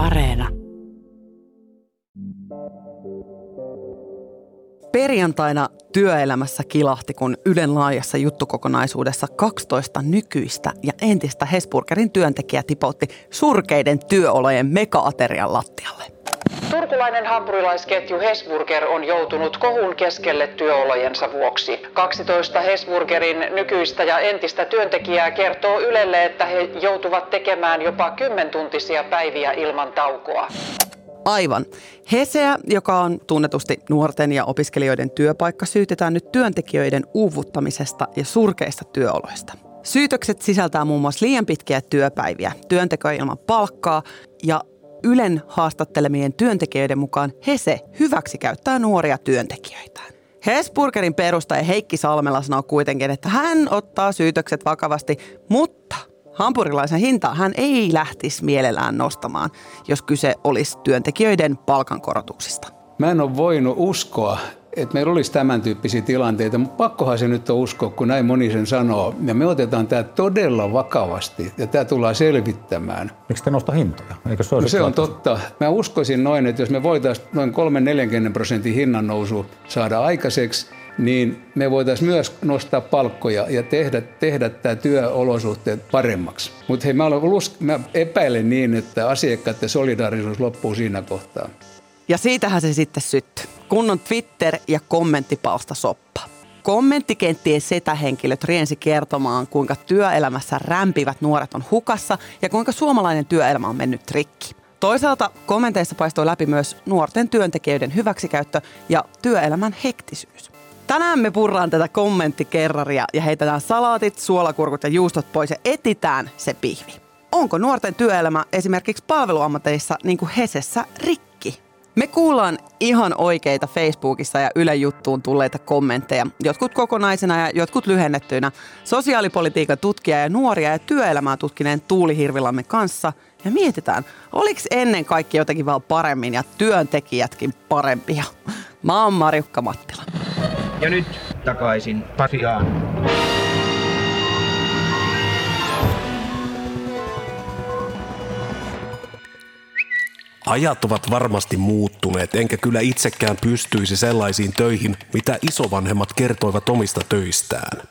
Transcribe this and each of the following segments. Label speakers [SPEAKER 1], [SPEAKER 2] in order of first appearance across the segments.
[SPEAKER 1] Areena.
[SPEAKER 2] Perjantaina työelämässä kilahti, kun Ylen laajassa juttukokonaisuudessa 12 nykyistä ja entistä Hesburgerin työntekijä tipautti surkeiden työolojen mekaaterian lattialle.
[SPEAKER 3] Turkulainen hampurilaisketju Hesburger on joutunut kohun keskelle työolojensa vuoksi. 12 Hesburgerin nykyistä ja entistä työntekijää kertoo Ylelle, että he joutuvat tekemään jopa kymmentuntisia päiviä ilman taukoa.
[SPEAKER 2] Aivan. Heseä, joka on tunnetusti nuorten ja opiskelijoiden työpaikka, syytetään nyt työntekijöiden uuvuttamisesta ja surkeista työoloista. Syytökset sisältää muun muassa liian pitkiä työpäiviä, työntekoja ilman palkkaa ja Ylen haastattelemien työntekijöiden mukaan Hese hyväksi käyttää nuoria työntekijöitä. Hesburgerin perustaja Heikki Salmela sanoo kuitenkin, että hän ottaa syytökset vakavasti, mutta hampurilaisen hintaa hän ei lähtisi mielellään nostamaan, jos kyse olisi työntekijöiden palkankorotuksista.
[SPEAKER 4] Mä en ole voinut uskoa, että meillä olisi tämän tyyppisiä tilanteita, mutta pakkohan se nyt on uskoa, kun näin moni sen sanoo. Ja me otetaan tämä todella vakavasti ja tämä tullaan selvittämään.
[SPEAKER 5] Miksi te nosta hintoja? Eikö se,
[SPEAKER 4] no se on totta. Mä uskoisin noin, että jos me voitaisiin noin 3-40 prosentin hinnan nousu saada aikaiseksi, niin me voitaisiin myös nostaa palkkoja ja tehdä, tehdä tämä työolosuhteet paremmaksi. Mutta hei, mä, mä epäilen niin, että asiakkaiden solidaarisuus loppuu siinä kohtaa.
[SPEAKER 2] Ja siitähän se sitten syttyi. Kunnon Twitter- ja kommenttipalsta soppa. Kommenttikenttien setähenkilöt riensi kertomaan, kuinka työelämässä rämpivät nuoret on hukassa ja kuinka suomalainen työelämä on mennyt rikki. Toisaalta kommenteissa paistoi läpi myös nuorten työntekijöiden hyväksikäyttö ja työelämän hektisyys. Tänään me purraan tätä kommenttikerraria ja heitetään salaatit, suolakurkut ja juustot pois ja etitään se pihvi. Onko nuorten työelämä esimerkiksi palveluammateissa niin kuin Hesessä rikki? Me kuullaan ihan oikeita Facebookissa ja Yle Juttuun tulleita kommentteja, jotkut kokonaisena ja jotkut lyhennettyinä, sosiaalipolitiikan tutkija ja nuoria ja työelämää tutkineen Tuuli Hirvilamme kanssa ja mietitään, oliko ennen kaikki jotenkin vaan paremmin ja työntekijätkin parempia. Mä oon Marjukka Mattila.
[SPEAKER 6] Ja nyt takaisin Pasiaan.
[SPEAKER 7] Ajat ovat varmasti muuttuneet, enkä kyllä itsekään pystyisi sellaisiin töihin, mitä isovanhemmat kertoivat omista töistään.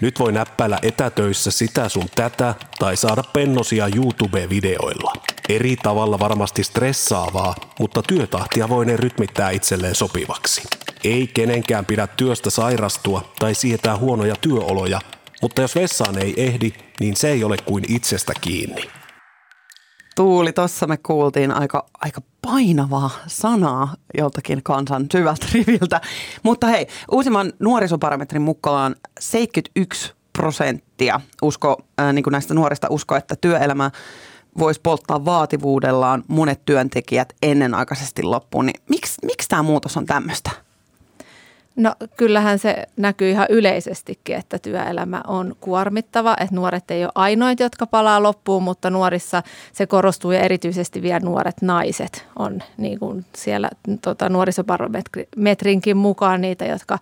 [SPEAKER 7] Nyt voi näppäillä etätöissä sitä sun tätä tai saada pennosia YouTube-videoilla. Eri tavalla varmasti stressaavaa, mutta työtahtia voi ne rytmittää itselleen sopivaksi. Ei kenenkään pidä työstä sairastua tai sietää huonoja työoloja, mutta jos vessaan ei ehdi, niin se ei ole kuin itsestä kiinni.
[SPEAKER 2] Tuuli, tuossa me kuultiin aika, aika painavaa sanaa joltakin kansan syvältä riviltä. Mutta hei, uusimman nuorisoparametrin mukaan 71 prosenttia usko, äh, niin kuin näistä nuorista usko, että työelämä voisi polttaa vaativuudellaan monet työntekijät ennenaikaisesti loppuun. Niin miksi, miksi tämä muutos on tämmöistä?
[SPEAKER 8] No kyllähän se näkyy ihan yleisestikin, että työelämä on kuormittava, että nuoret ei ole ainoit, jotka palaa loppuun, mutta nuorissa se korostuu ja erityisesti vielä nuoret naiset on niin kuin siellä tota, nuorisobarometrinkin mukaan niitä, jotka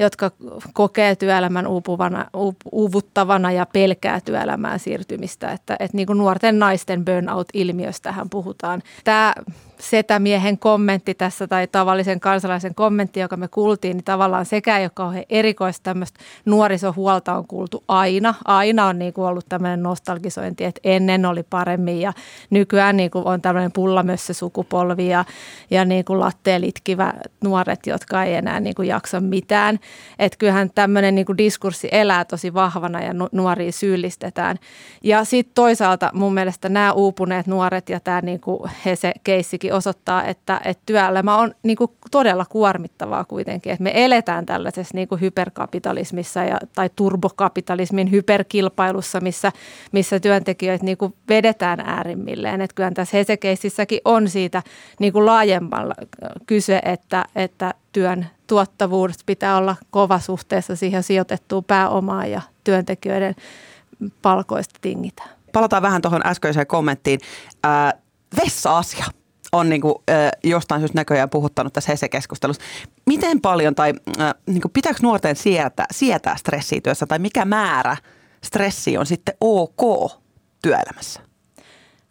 [SPEAKER 8] jotka kokee työelämän uupuvana, uuvuttavana ja pelkää työelämään siirtymistä. Että, että niin kuin nuorten naisten burnout-ilmiöstähän puhutaan. Tämä setämiehen kommentti tässä tai tavallisen kansalaisen kommentti, joka me kuultiin, niin tavallaan sekä ei ole kauhean erikoista tämmöistä nuorisohuolta on kuultu aina. Aina on niin kuin ollut tämmöinen nostalgisointi, että ennen oli paremmin ja nykyään niin kuin on tämmöinen pullamössö sukupolvi ja, ja niin kuin latteen litkivä nuoret, jotka ei enää niin kuin jaksa mitään. Että kyllähän tämmöinen niin kuin diskurssi elää tosi vahvana ja nuoria syyllistetään. Ja sitten toisaalta mun mielestä nämä uupuneet nuoret ja tämä niin kuin he se keissikin kuitenkin osoittaa, että, että työelämä on niin kuin todella kuormittavaa kuitenkin. Että me eletään tällaisessa niin kuin hyperkapitalismissa ja, tai turbokapitalismin hyperkilpailussa, missä, missä työntekijöitä niin kuin vedetään äärimmilleen. Että kyllä tässä Hesekeississäkin on siitä niin kuin laajemmalla kyse, että, että työn tuottavuus pitää olla kova suhteessa siihen sijoitettuun pääomaan ja työntekijöiden palkoista tingitään.
[SPEAKER 2] Palataan vähän tuohon äskeiseen kommenttiin. Äh, vessa-asia on niin kuin, äh, jostain syystä näköjään puhuttanut tässä HESE-keskustelussa. Miten paljon tai äh, niin kuin, pitääkö nuorten sietää, sietää stressiä työssä tai mikä määrä stressi on sitten ok työelämässä?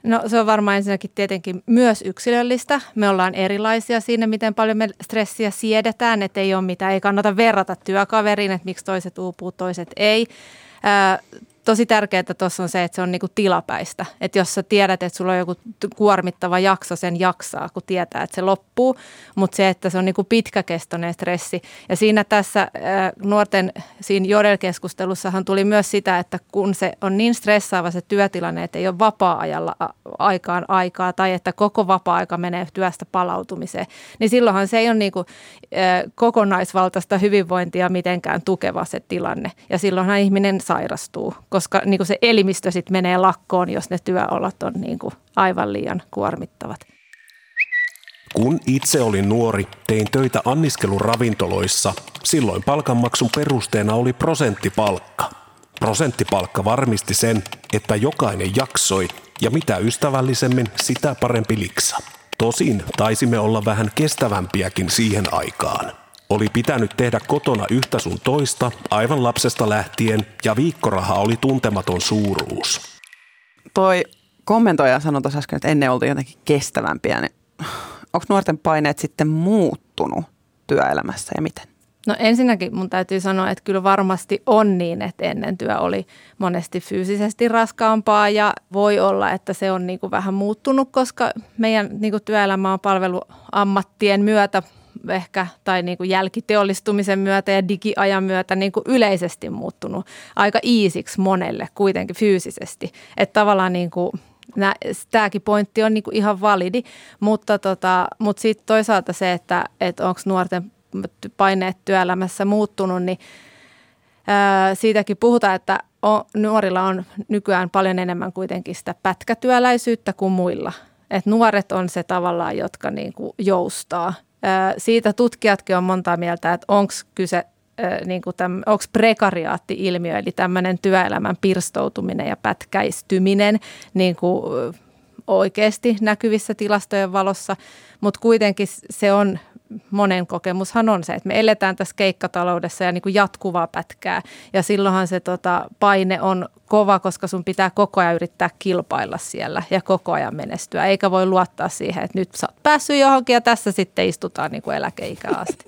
[SPEAKER 8] No se on varmaan ensinnäkin tietenkin myös yksilöllistä. Me ollaan erilaisia siinä, miten paljon me stressiä siedetään, että ei ole mitään, ei kannata verrata työkaveriin, että miksi toiset uupuu, toiset ei tosi tärkeää tuossa on se, että se on niinku tilapäistä. Että jos sä tiedät, että sulla on joku kuormittava jakso, sen jaksaa, kun tietää, että se loppuu. Mutta se, että se on niinku pitkäkestoinen stressi. Ja siinä tässä äh, nuorten, siinä Jodel-keskustelussahan tuli myös sitä, että kun se on niin stressaava se työtilanne, että ei ole vapaa-ajalla aikaan aikaa tai että koko vapaa-aika menee työstä palautumiseen, niin silloinhan se ei ole niinku, äh, kokonaisvaltaista hyvinvointia mitenkään tukeva se tilanne. Ja silloinhan ihminen sairastuu, koska niin kuin se elimistö sitten menee lakkoon, jos ne työolot on niin kuin aivan liian kuormittavat.
[SPEAKER 7] Kun itse olin nuori, tein töitä anniskeluravintoloissa. Silloin palkanmaksun perusteena oli prosenttipalkka. Prosenttipalkka varmisti sen, että jokainen jaksoi ja mitä ystävällisemmin, sitä parempi liksa. Tosin taisimme olla vähän kestävämpiäkin siihen aikaan. Oli pitänyt tehdä kotona yhtä sun toista aivan lapsesta lähtien ja viikkoraha oli tuntematon suuruus.
[SPEAKER 2] Toi kommentoija sanoi tuossa äsken, että ennen oltiin jotenkin kestävämpiä, niin onko nuorten paineet sitten muuttunut työelämässä ja miten?
[SPEAKER 8] No ensinnäkin mun täytyy sanoa, että kyllä varmasti on niin, että ennen työ oli monesti fyysisesti raskaampaa ja voi olla, että se on niin kuin vähän muuttunut, koska meidän niin kuin työelämä on palveluammattien myötä ehkä tai niin kuin jälkiteollistumisen myötä ja digiajan myötä niin kuin yleisesti muuttunut aika iisiksi monelle kuitenkin fyysisesti. Että tavallaan niin kuin tämäkin pointti on niinku ihan validi, mutta, tota, mutta sitten toisaalta se, että, että onko nuorten paineet työelämässä muuttunut, niin ää, siitäkin puhutaan, että on, nuorilla on nykyään paljon enemmän kuitenkin sitä pätkätyöläisyyttä kuin muilla. Et nuoret on se tavallaan, jotka niinku joustaa siitä tutkijatkin on monta mieltä, että onko kyse niin onko prekariaatti-ilmiö, eli tämmöinen työelämän pirstoutuminen ja pätkäistyminen niin kuin oikeasti näkyvissä tilastojen valossa, mutta kuitenkin se on monen kokemushan on se, että me eletään tässä keikkataloudessa ja niin kuin jatkuvaa pätkää. Ja silloinhan se tota, paine on kova, koska sun pitää koko ajan yrittää kilpailla siellä ja koko ajan menestyä. Eikä voi luottaa siihen, että nyt sä oot päässyt johonkin ja tässä sitten istutaan niin kuin eläkeikään asti.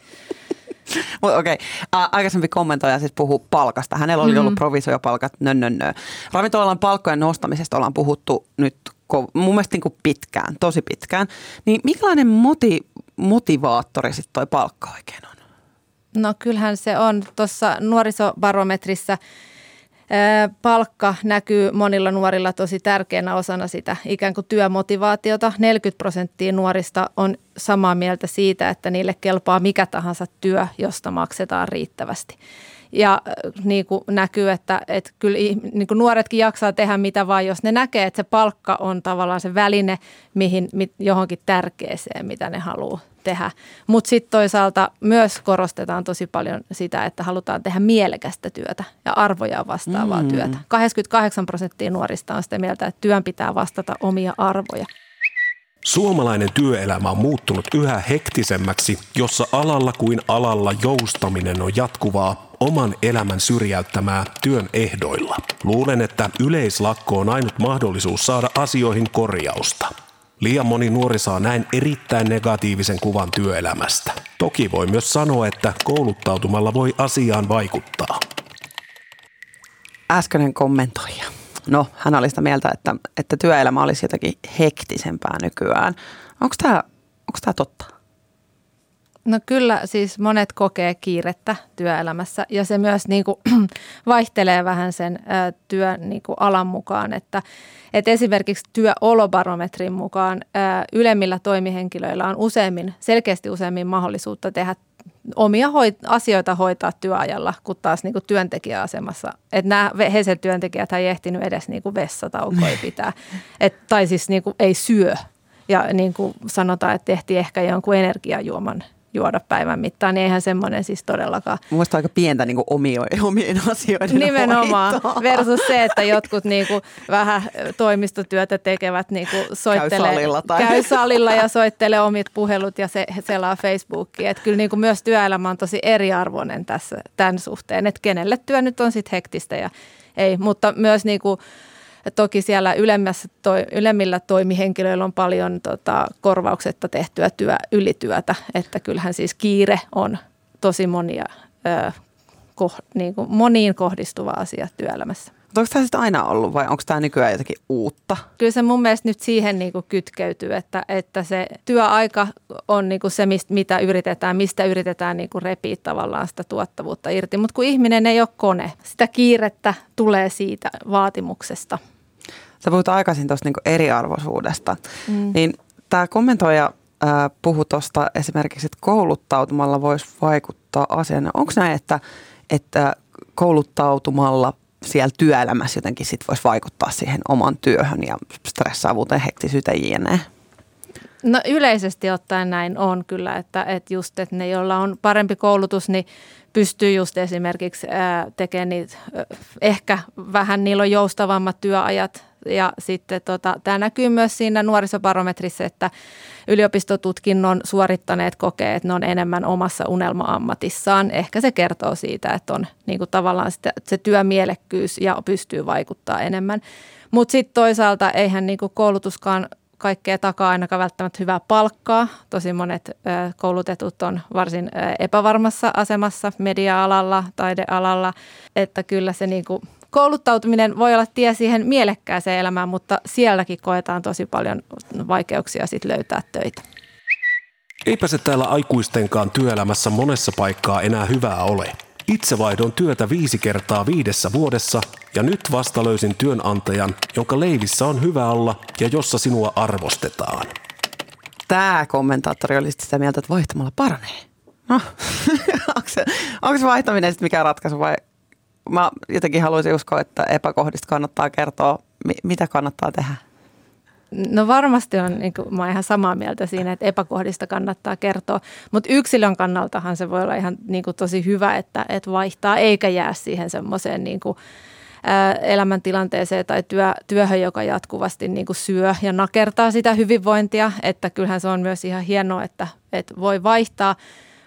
[SPEAKER 2] Okei, okay. aikaisempi kommentoija siis puhuu palkasta. Hänellä oli mm. ollut provisoriopalkat, nö, nö, nö. Ravintolan palkkojen nostamisesta ollaan puhuttu nyt mun mielestä niin kuin pitkään, tosi pitkään. Niin minkälainen moti, motivaattori sitten toi palkka oikein on?
[SPEAKER 8] No kyllähän se on tuossa nuorisobarometrissa palkka näkyy monilla nuorilla tosi tärkeänä osana sitä ikään kuin työmotivaatiota. 40 prosenttia nuorista on samaa mieltä siitä, että niille kelpaa mikä tahansa työ, josta maksetaan riittävästi. Ja niin kuin näkyy, että, että kyllä niin kuin nuoretkin jaksaa tehdä mitä vaan, jos ne näkee, että se palkka on tavallaan se väline mihin, johonkin tärkeeseen, mitä ne haluaa tehdä. Mutta sitten toisaalta myös korostetaan tosi paljon sitä, että halutaan tehdä mielekästä työtä ja arvoja vastaavaa mm. työtä. 88 prosenttia nuorista on sitä mieltä, että työn pitää vastata omia arvoja.
[SPEAKER 7] Suomalainen työelämä on muuttunut yhä hektisemmäksi, jossa alalla kuin alalla joustaminen on jatkuvaa, oman elämän syrjäyttämää työn ehdoilla. Luulen, että yleislakko on ainut mahdollisuus saada asioihin korjausta. Liian moni nuori saa näin erittäin negatiivisen kuvan työelämästä. Toki voi myös sanoa, että kouluttautumalla voi asiaan vaikuttaa.
[SPEAKER 2] Äskeinen kommentoija. No, hän oli sitä mieltä, että, että työelämä olisi jotenkin hektisempää nykyään. Onko tämä onko tämä totta?
[SPEAKER 8] No kyllä, siis monet kokee kiirettä työelämässä ja se myös niin kuin, vaihtelee vähän sen ä, työn niin kuin alan mukaan, että et esimerkiksi työolobarometrin mukaan ä, ylemmillä toimihenkilöillä on useimmin, selkeästi useimmin mahdollisuutta tehdä omia hoit- asioita hoitaa työajalla, kun taas niin kuin työntekijäasemassa. Että nämä Hesel-työntekijät ei ehtinyt edes niin kuin vessataukoja pitää. Et, tai siis niin kuin ei syö. Ja niin kuin sanotaan, että tehtiin ehkä jonkun energiajuoman juoda päivän mittaan, niin eihän semmoinen siis todellakaan.
[SPEAKER 2] Mielestäni aika pientä niin omio, omien asioiden
[SPEAKER 8] Nimenomaan hoitoa. versus se, että jotkut niin kuin vähän toimistotyötä tekevät niin kuin soittelee,
[SPEAKER 2] käy, salilla tai...
[SPEAKER 8] käy salilla ja soittelee omit puhelut ja se, selaa Facebookia. Että kyllä niin kuin myös työelämä on tosi eriarvoinen tässä, tämän suhteen, että kenelle työ nyt on sitten hektistä ja ei, mutta myös niin kuin Toki siellä ylemmässä toi, ylemmillä toimihenkilöillä on paljon tota, korvauksetta tehtyä työ, ylityötä, että kyllähän siis kiire on tosi monia, ö, ko, niin kuin moniin kohdistuva asia työelämässä.
[SPEAKER 2] Mutta onko tämä sitten aina ollut vai onko tämä nykyään jotakin uutta?
[SPEAKER 8] Kyllä se mun mielestä nyt siihen niin kuin kytkeytyy, että, että se työaika on niin kuin se, mistä, mitä yritetään, mistä yritetään niin kuin repiä tavallaan sitä tuottavuutta irti. Mutta kun ihminen ei ole kone, sitä kiirettä tulee siitä vaatimuksesta.
[SPEAKER 2] Sä puhut aikaisin tuosta niin eriarvoisuudesta, mm. niin tämä kommentoija puhui tuosta esimerkiksi, että kouluttautumalla voisi vaikuttaa asiaan. Onko näin, että, että kouluttautumalla siellä työelämässä jotenkin sit voisi vaikuttaa siihen oman työhön ja stressaavuuteen, hektisyyteen jne?
[SPEAKER 8] No yleisesti ottaen näin on kyllä, että, että just että ne, joilla on parempi koulutus, niin pystyy just esimerkiksi tekemään niitä, ehkä vähän niillä on joustavammat työajat ja sitten tota, tämä näkyy myös siinä nuorisobarometrissa, että yliopistotutkinnon suorittaneet kokee, että ne on enemmän omassa unelma-ammatissaan. Ehkä se kertoo siitä, että on niin kuin tavallaan sitä, se työmielekkyys ja pystyy vaikuttaa enemmän. Mutta sitten toisaalta eihän niin kuin koulutuskaan kaikkea takaa ainakaan välttämättä hyvää palkkaa. Tosi monet koulutetut on varsin epävarmassa asemassa media-alalla, taidealalla, että kyllä se niin kuin kouluttautuminen voi olla tie siihen mielekkääseen elämään, mutta sielläkin koetaan tosi paljon vaikeuksia sit löytää töitä.
[SPEAKER 7] Eipä se täällä aikuistenkaan työelämässä monessa paikkaa enää hyvää ole. Itse vaihdon työtä viisi kertaa viidessä vuodessa ja nyt vasta löysin työnantajan, jonka leivissä on hyvä olla ja jossa sinua arvostetaan.
[SPEAKER 2] Tämä kommentaattori oli sitä mieltä, että vaihtamalla paranee. No, onko, se, onko se vaihtaminen sitten mikään ratkaisu vai mä jotenkin haluaisin uskoa, että epäkohdista kannattaa kertoa, mitä kannattaa tehdä.
[SPEAKER 8] No varmasti on, niin kuin, mä ihan samaa mieltä siinä, että epäkohdista kannattaa kertoa, mutta yksilön kannaltahan se voi olla ihan niin kuin, tosi hyvä, että, että vaihtaa eikä jää siihen semmoiseen niin kuin, elämäntilanteeseen tai työ, työhön, joka jatkuvasti niin kuin syö ja nakertaa sitä hyvinvointia, että kyllähän se on myös ihan hienoa, että, että voi vaihtaa,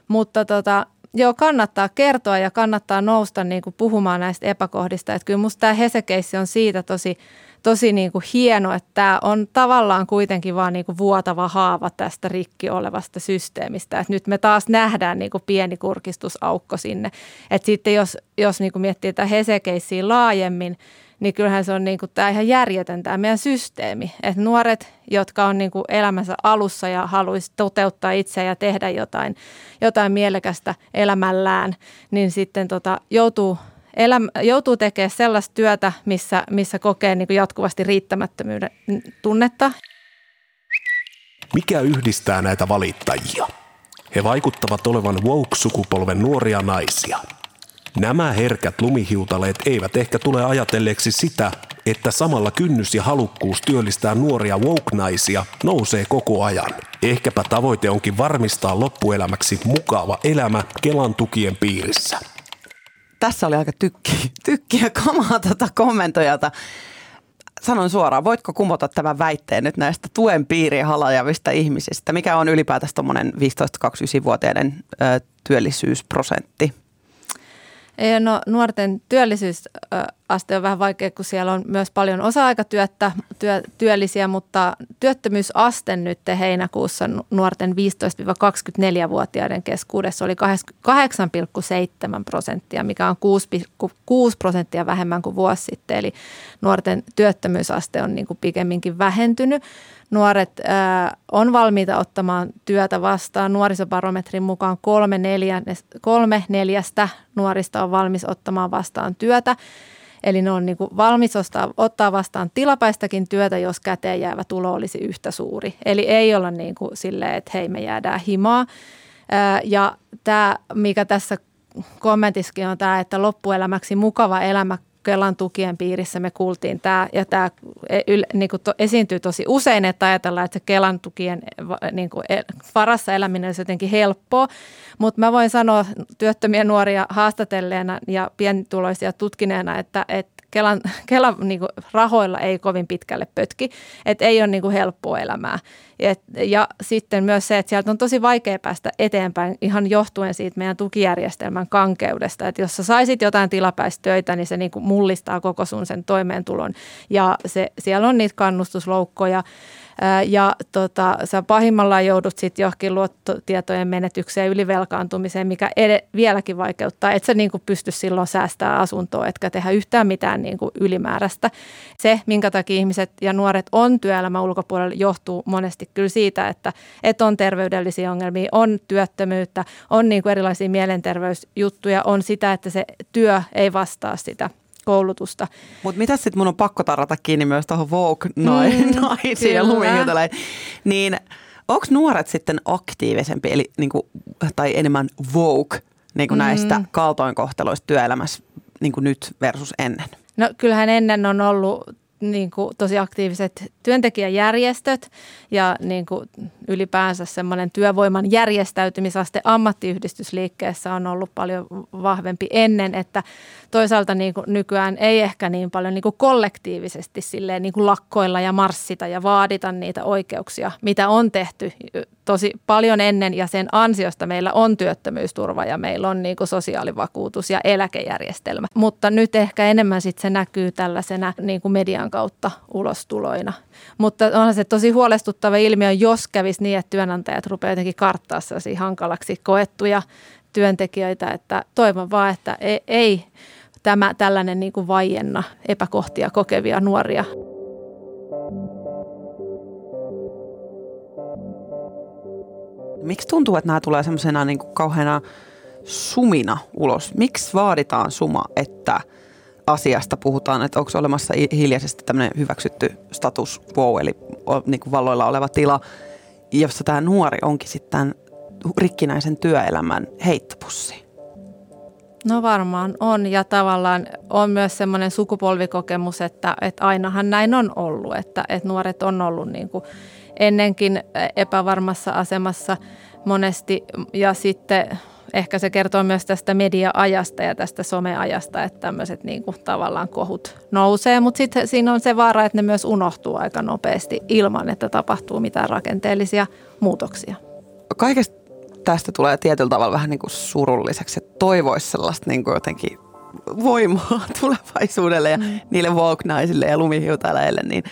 [SPEAKER 8] mutta tota, joo, kannattaa kertoa ja kannattaa nousta niin kuin puhumaan näistä epäkohdista. Että kyllä musta tämä Hesekeissi on siitä tosi, tosi niin kuin hieno, että tämä on tavallaan kuitenkin vaan niin kuin vuotava haava tästä rikki olevasta systeemistä. Että nyt me taas nähdään niin kuin pieni kurkistusaukko sinne. Että sitten jos, jos niin kuin miettii tätä Hesekeissiä laajemmin, niin kyllähän se on niin kuin tämä ihan järjetön tämä meidän systeemi. Että nuoret, jotka on niin kuin elämänsä alussa ja haluaisi toteuttaa itseä ja tehdä jotain, jotain mielekästä elämällään, niin sitten tota, joutuu elämä, joutuu tekemään sellaista työtä, missä, missä kokee niin kuin jatkuvasti riittämättömyyden tunnetta.
[SPEAKER 7] Mikä yhdistää näitä valittajia? He vaikuttavat olevan woke-sukupolven nuoria naisia – Nämä herkät lumihiutaleet eivät ehkä tule ajatelleeksi sitä, että samalla kynnys ja halukkuus työllistää nuoria woke-naisia nousee koko ajan. Ehkäpä tavoite onkin varmistaa loppuelämäksi mukava elämä Kelan tukien piirissä.
[SPEAKER 2] Tässä oli aika tykki, tykkiä kamaa tätä kommentojalta. Sanon suoraan, voitko kumota tämän väitteen nyt näistä tuen piiriin halajavista ihmisistä? Mikä on ylipäätänsä tuommoinen 15-29-vuotiaiden ö, työllisyysprosentti?
[SPEAKER 8] No, nuorten työllisyysaste on vähän vaikea, kun siellä on myös paljon osa-aikatyötä, työ, työllisiä, mutta työttömyysaste nyt heinäkuussa nuorten 15-24-vuotiaiden keskuudessa oli 8,7 prosenttia, mikä on 6,6 prosenttia vähemmän kuin vuosi sitten. Eli nuorten työttömyysaste on niin kuin pikemminkin vähentynyt nuoret ää, on valmiita ottamaan työtä vastaan. Nuorisobarometrin mukaan kolme, neljästä, kolme neljästä nuorista on valmis ottamaan vastaan työtä. Eli ne on niin kuin valmis ostaa, ottaa vastaan tilapäistäkin työtä, jos käteen jäävä tulo olisi yhtä suuri. Eli ei olla niin kuin silleen, että hei me jäädään himaa. Ja tämä, mikä tässä kommentissakin on tämä, että loppuelämäksi mukava elämä Kelan tukien piirissä me kuultiin tämä, ja tämä e, niin kuin to, esiintyy tosi usein, että ajatellaan, että se Kelan tukien niin kuin, e, varassa eläminen olisi jotenkin helppoa, mutta mä voin sanoa työttömiä nuoria haastatelleena ja pienituloisia tutkineena, että, että Kelan, Kelan niin kuin rahoilla ei kovin pitkälle pötki, että ei ole niin kuin helppoa elämää. Et, ja sitten myös se, että sieltä on tosi vaikea päästä eteenpäin ihan johtuen siitä meidän tukijärjestelmän kankeudesta, että jos sä saisit jotain tilapäistöitä, niin se niin kuin mullistaa koko sun sen toimeentulon. Ja se, siellä on niitä kannustusloukkoja ja tota, sä pahimmillaan joudut sitten johonkin luottotietojen menetykseen ylivelkaantumiseen, mikä ed- vieläkin vaikeuttaa. Et sä niinku pysty silloin säästämään asuntoa, etkä tehdä yhtään mitään niinku ylimääräistä. Se, minkä takia ihmiset ja nuoret on työelämän ulkopuolella, johtuu monesti kyllä siitä, että, että on terveydellisiä ongelmia, on työttömyyttä, on niinku erilaisia mielenterveysjuttuja, on sitä, että se työ ei vastaa sitä koulutusta.
[SPEAKER 2] Mutta mitä sitten mun on pakko tarrata kiinni myös tuohon Vogue mm, ja Niin onko nuoret sitten aktiivisempi eli, niinku, tai enemmän Vogue niinku mm. näistä kaltoinkohteluista työelämässä niinku nyt versus ennen?
[SPEAKER 8] No kyllähän ennen on ollut niin kuin tosi aktiiviset työntekijäjärjestöt ja niin kuin ylipäänsä semmoinen työvoiman järjestäytymisaste ammattiyhdistysliikkeessä on ollut paljon vahvempi ennen, että toisaalta niin kuin nykyään ei ehkä niin paljon niin kuin kollektiivisesti silleen niin kuin lakkoilla ja marssita ja vaadita niitä oikeuksia, mitä on tehty tosi paljon ennen ja sen ansiosta meillä on työttömyysturva ja meillä on niin kuin sosiaalivakuutus ja eläkejärjestelmä. Mutta nyt ehkä enemmän sitten se näkyy tällaisena niin kuin median kautta ulostuloina. Mutta onhan se tosi huolestuttava ilmiö, jos kävisi niin, että työnantajat rupeavat jotenkin karttaa hankalaksi koettuja työntekijöitä, että toivon vaan, että ei, ei tämä tällainen niin kuin vaienna epäkohtia kokevia nuoria.
[SPEAKER 2] Miksi tuntuu, että nämä tulee semmoisena niin kauheana sumina ulos? Miksi vaaditaan suma, että asiasta puhutaan, että onko olemassa hiljaisesti tämmöinen hyväksytty status quo, eli niin kuin valloilla oleva tila, jossa tämä nuori onkin sitten rikkinäisen työelämän heittopussi?
[SPEAKER 8] No varmaan on ja tavallaan on myös semmoinen sukupolvikokemus, että, että ainahan näin on ollut, että, että nuoret on ollut niin kuin ennenkin epävarmassa asemassa monesti ja sitten ehkä se kertoo myös tästä media-ajasta ja tästä someajasta, että tämmöiset niin kuin tavallaan kohut nousee, mutta sitten siinä on se vaara, että ne myös unohtuu aika nopeasti ilman, että tapahtuu mitään rakenteellisia muutoksia.
[SPEAKER 2] Kaikesta tästä tulee tietyllä tavalla vähän niin kuin surulliseksi, että toivoisi sellaista niin kuin jotenkin voimaa tulevaisuudelle ja mm. niille Vogue-naisille ja lumihiutaläille, niin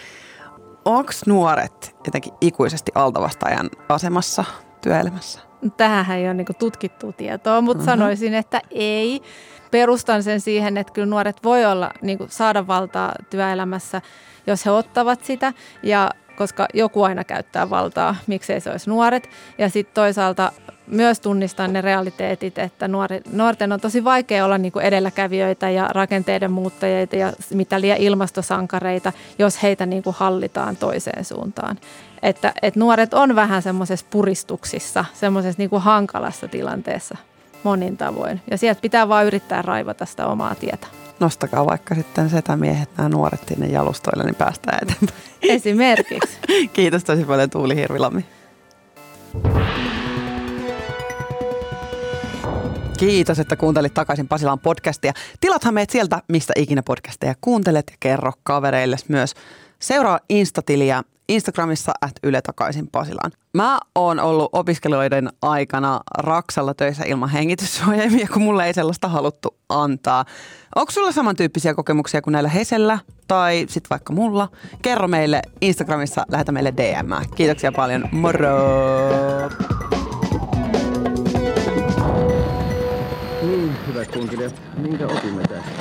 [SPEAKER 2] onko nuoret jotenkin ikuisesti altavastajan asemassa työelämässä?
[SPEAKER 8] Tähän ei ole niin tutkittua tietoa, mutta mm-hmm. sanoisin, että ei. Perustan sen siihen, että kyllä nuoret voi olla, niin saada valtaa työelämässä, jos he ottavat sitä. Ja koska joku aina käyttää valtaa, miksei se olisi nuoret. Ja sitten toisaalta myös tunnistaa ne realiteetit, että nuori, nuorten on tosi vaikea olla niin kuin edelläkävijöitä ja rakenteiden muuttajia ja mitä liian ilmastosankareita, jos heitä niin kuin hallitaan toiseen suuntaan. Että, että nuoret on vähän semmoisessa puristuksissa, semmoisessa niin kuin hankalassa tilanteessa monin tavoin. Ja sieltä pitää vaan yrittää raivata sitä omaa tietä.
[SPEAKER 2] Nostakaa vaikka sitten setämiehet, nämä nuoret sinne jalustoille, niin päästään eteenpäin.
[SPEAKER 8] Esimerkiksi.
[SPEAKER 2] Kiitos tosi paljon Tuuli Hirvilammi. Kiitos, että kuuntelit takaisin Pasilan podcastia. Tilathan meidät sieltä, mistä ikinä podcasteja kuuntelet ja kerro kavereille myös. Seuraa Instatiliä Instagramissa at Yle takaisin Pasilaan. Mä oon ollut opiskelijoiden aikana Raksalla töissä ilman hengityssuojaimia, kun mulle ei sellaista haluttu antaa. Onko sulla samantyyppisiä kokemuksia kuin näillä Hesellä tai sitten vaikka mulla? Kerro meille Instagramissa, lähetä meille DM. Kiitoksia paljon, moro!
[SPEAKER 1] Kunkilijat, minkä opimme tästä?